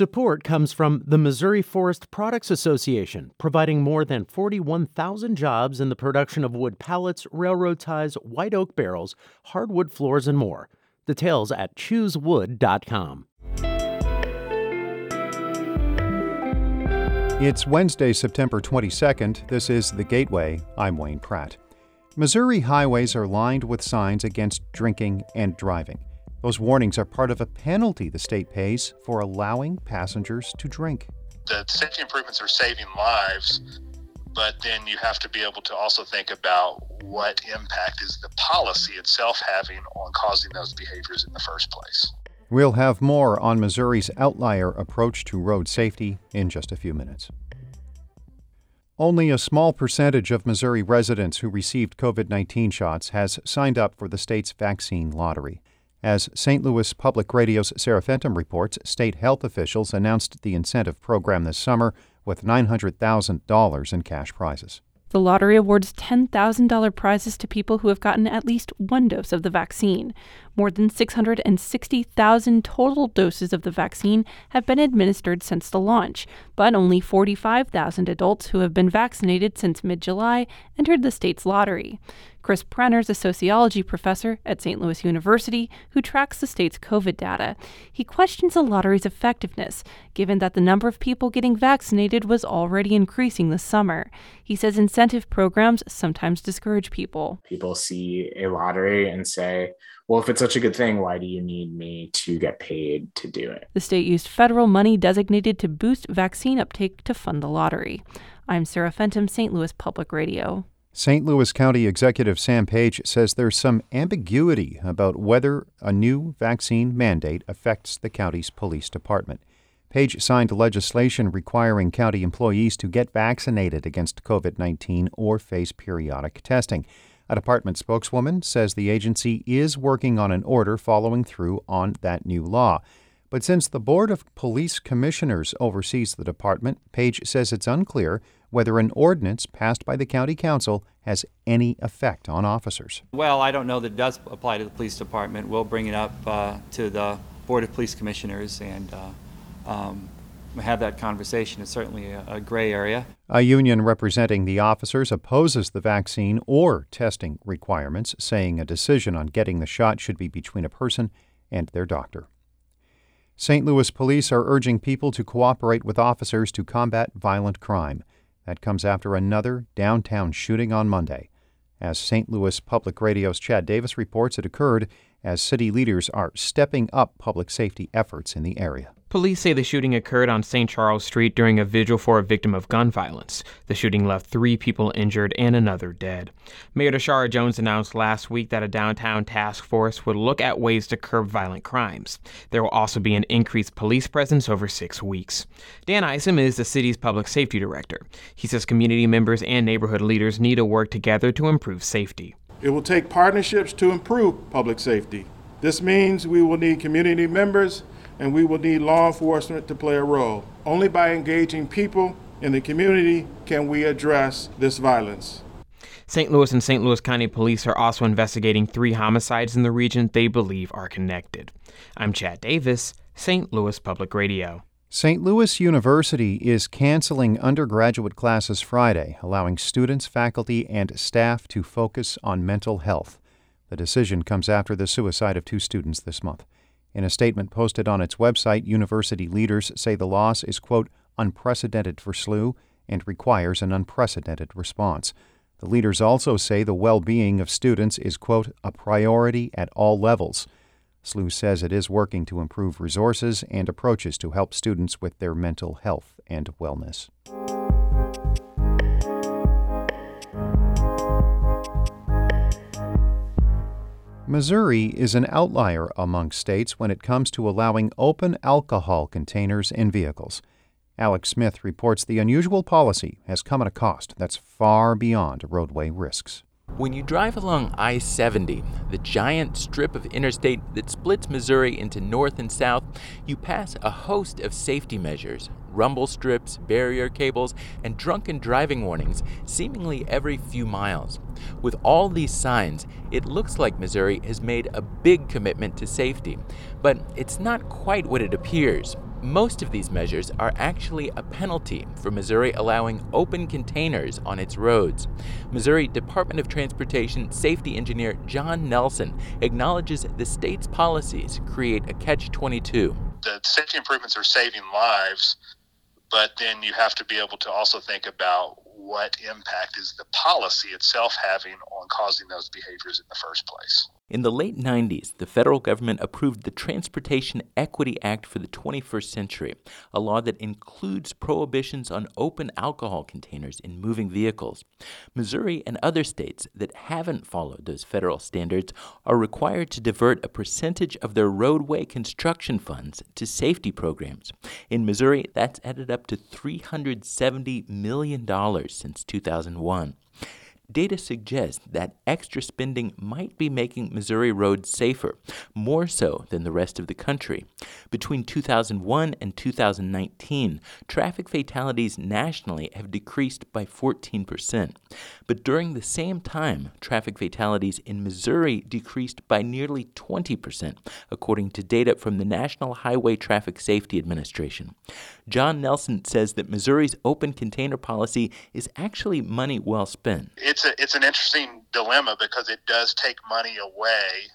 Support comes from the Missouri Forest Products Association, providing more than 41,000 jobs in the production of wood pallets, railroad ties, white oak barrels, hardwood floors, and more. Details at choosewood.com. It's Wednesday, September 22nd. This is The Gateway. I'm Wayne Pratt. Missouri highways are lined with signs against drinking and driving. Those warnings are part of a penalty the state pays for allowing passengers to drink. The safety improvements are saving lives, but then you have to be able to also think about what impact is the policy itself having on causing those behaviors in the first place. We'll have more on Missouri's outlier approach to road safety in just a few minutes. Only a small percentage of Missouri residents who received COVID 19 shots has signed up for the state's vaccine lottery. As St. Louis Public Radio's Sarah Fentem reports, state health officials announced the incentive program this summer with $900,000 in cash prizes. The lottery awards $10,000 prizes to people who have gotten at least one dose of the vaccine. More than 660,000 total doses of the vaccine have been administered since the launch, but only 45,000 adults who have been vaccinated since mid July entered the state's lottery. Chris Prenners, a sociology professor at St. Louis University who tracks the state's COVID data. He questions the lottery's effectiveness, given that the number of people getting vaccinated was already increasing this summer. He says incentive programs sometimes discourage people. People see a lottery and say, well, if it's such a good thing, why do you need me to get paid to do it? The state used federal money designated to boost vaccine uptake to fund the lottery. I'm Sarah Fentem, St. Louis Public Radio. St. Louis County Executive Sam Page says there's some ambiguity about whether a new vaccine mandate affects the county's police department. Page signed legislation requiring county employees to get vaccinated against COVID 19 or face periodic testing. A department spokeswoman says the agency is working on an order following through on that new law. But since the Board of Police Commissioners oversees the department, Page says it's unclear whether an ordinance passed by the county council has any effect on officers. Well, I don't know that it does apply to the police department. We'll bring it up uh, to the Board of Police Commissioners and uh, um, have that conversation. It's certainly a, a gray area. A union representing the officers opposes the vaccine or testing requirements, saying a decision on getting the shot should be between a person and their doctor. St. Louis police are urging people to cooperate with officers to combat violent crime. That comes after another downtown shooting on Monday. As St. Louis Public Radio's Chad Davis reports, it occurred as city leaders are stepping up public safety efforts in the area. Police say the shooting occurred on St. Charles Street during a vigil for a victim of gun violence. The shooting left three people injured and another dead. Mayor Tishaura Jones announced last week that a downtown task force would look at ways to curb violent crimes. There will also be an increased police presence over six weeks. Dan Isom is the city's public safety director. He says community members and neighborhood leaders need to work together to improve safety. It will take partnerships to improve public safety. This means we will need community members and we will need law enforcement to play a role. Only by engaging people in the community can we address this violence. St. Louis and St. Louis County Police are also investigating three homicides in the region they believe are connected. I'm Chad Davis, St. Louis Public Radio. St. Louis University is canceling undergraduate classes Friday, allowing students, faculty, and staff to focus on mental health. The decision comes after the suicide of two students this month. In a statement posted on its website, university leaders say the loss is, quote, unprecedented for SLU and requires an unprecedented response. The leaders also say the well being of students is, quote, a priority at all levels. SLU says it is working to improve resources and approaches to help students with their mental health and wellness. Missouri is an outlier among states when it comes to allowing open alcohol containers in vehicles. Alex Smith reports the unusual policy has come at a cost that's far beyond roadway risks. When you drive along I 70, the giant strip of interstate that splits Missouri into north and south, you pass a host of safety measures rumble strips, barrier cables, and drunken driving warnings seemingly every few miles. With all these signs, it looks like Missouri has made a big commitment to safety, but it's not quite what it appears. Most of these measures are actually a penalty for Missouri allowing open containers on its roads. Missouri Department of Transportation safety engineer John Nelson acknowledges the state's policies create a catch 22. The safety improvements are saving lives, but then you have to be able to also think about what impact is the policy itself having on causing those behaviors in the first place. In the late 90s, the federal government approved the Transportation Equity Act for the 21st century, a law that includes prohibitions on open alcohol containers in moving vehicles. Missouri and other states that haven't followed those federal standards are required to divert a percentage of their roadway construction funds to safety programs. In Missouri, that's added up to $370 million since 2001. Data suggests that extra spending might be making Missouri roads safer, more so than the rest of the country. Between 2001 and 2019, traffic fatalities nationally have decreased by 14%. But during the same time, traffic fatalities in Missouri decreased by nearly 20%, according to data from the National Highway Traffic Safety Administration. John Nelson says that Missouri's open container policy is actually money well spent. It's a, it's an interesting dilemma because it does take money away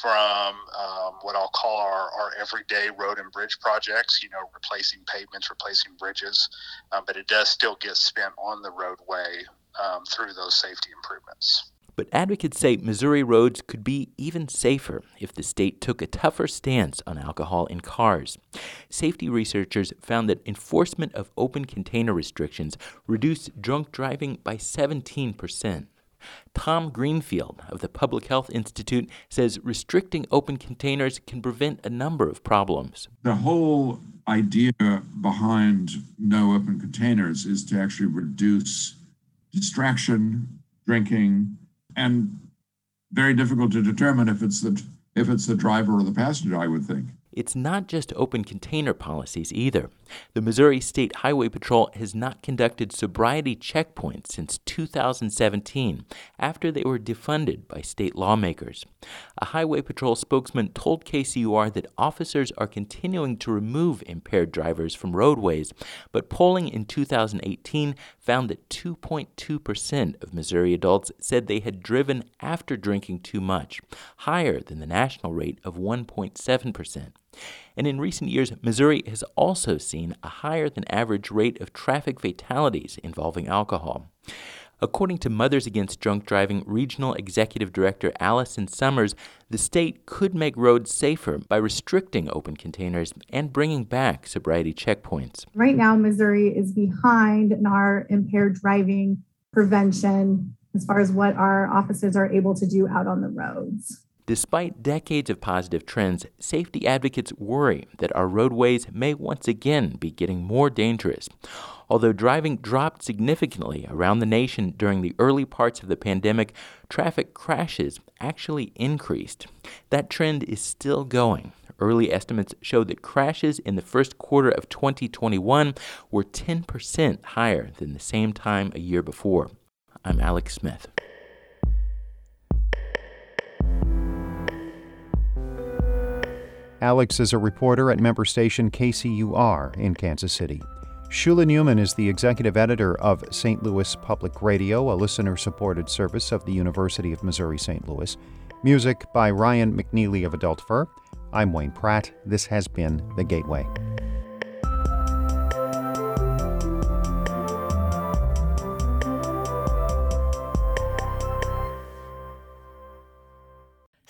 from um, what I'll call our, our everyday road and bridge projects, you know, replacing pavements, replacing bridges, um, but it does still get spent on the roadway um, through those safety improvements. But advocates say Missouri roads could be even safer if the state took a tougher stance on alcohol in cars. Safety researchers found that enforcement of open container restrictions reduced drunk driving by 17%. Tom Greenfield of the Public Health Institute says restricting open containers can prevent a number of problems. The whole idea behind no open containers is to actually reduce distraction, drinking, and very difficult to determine if it's the if it's the driver or the passenger. I would think. It's not just open container policies either. The Missouri State Highway Patrol has not conducted sobriety checkpoints since 2017 after they were defunded by state lawmakers. A Highway Patrol spokesman told KCUR that officers are continuing to remove impaired drivers from roadways, but polling in 2018 found that 2.2% of Missouri adults said they had driven after drinking too much, higher than the national rate of 1.7%. And in recent years, Missouri has also seen a higher than average rate of traffic fatalities involving alcohol. According to Mothers Against Drunk Driving Regional Executive Director Allison Summers, the state could make roads safer by restricting open containers and bringing back sobriety checkpoints. Right now, Missouri is behind in our impaired driving prevention as far as what our officers are able to do out on the roads. Despite decades of positive trends, safety advocates worry that our roadways may once again be getting more dangerous. Although driving dropped significantly around the nation during the early parts of the pandemic, traffic crashes actually increased. That trend is still going. Early estimates show that crashes in the first quarter of 2021 were 10% higher than the same time a year before. I'm Alex Smith. Alex is a reporter at member station KCUR in Kansas City. Shula Neuman is the executive editor of St. Louis Public Radio, a listener supported service of the University of Missouri St. Louis. Music by Ryan McNeely of Adult Fur. I'm Wayne Pratt. This has been The Gateway.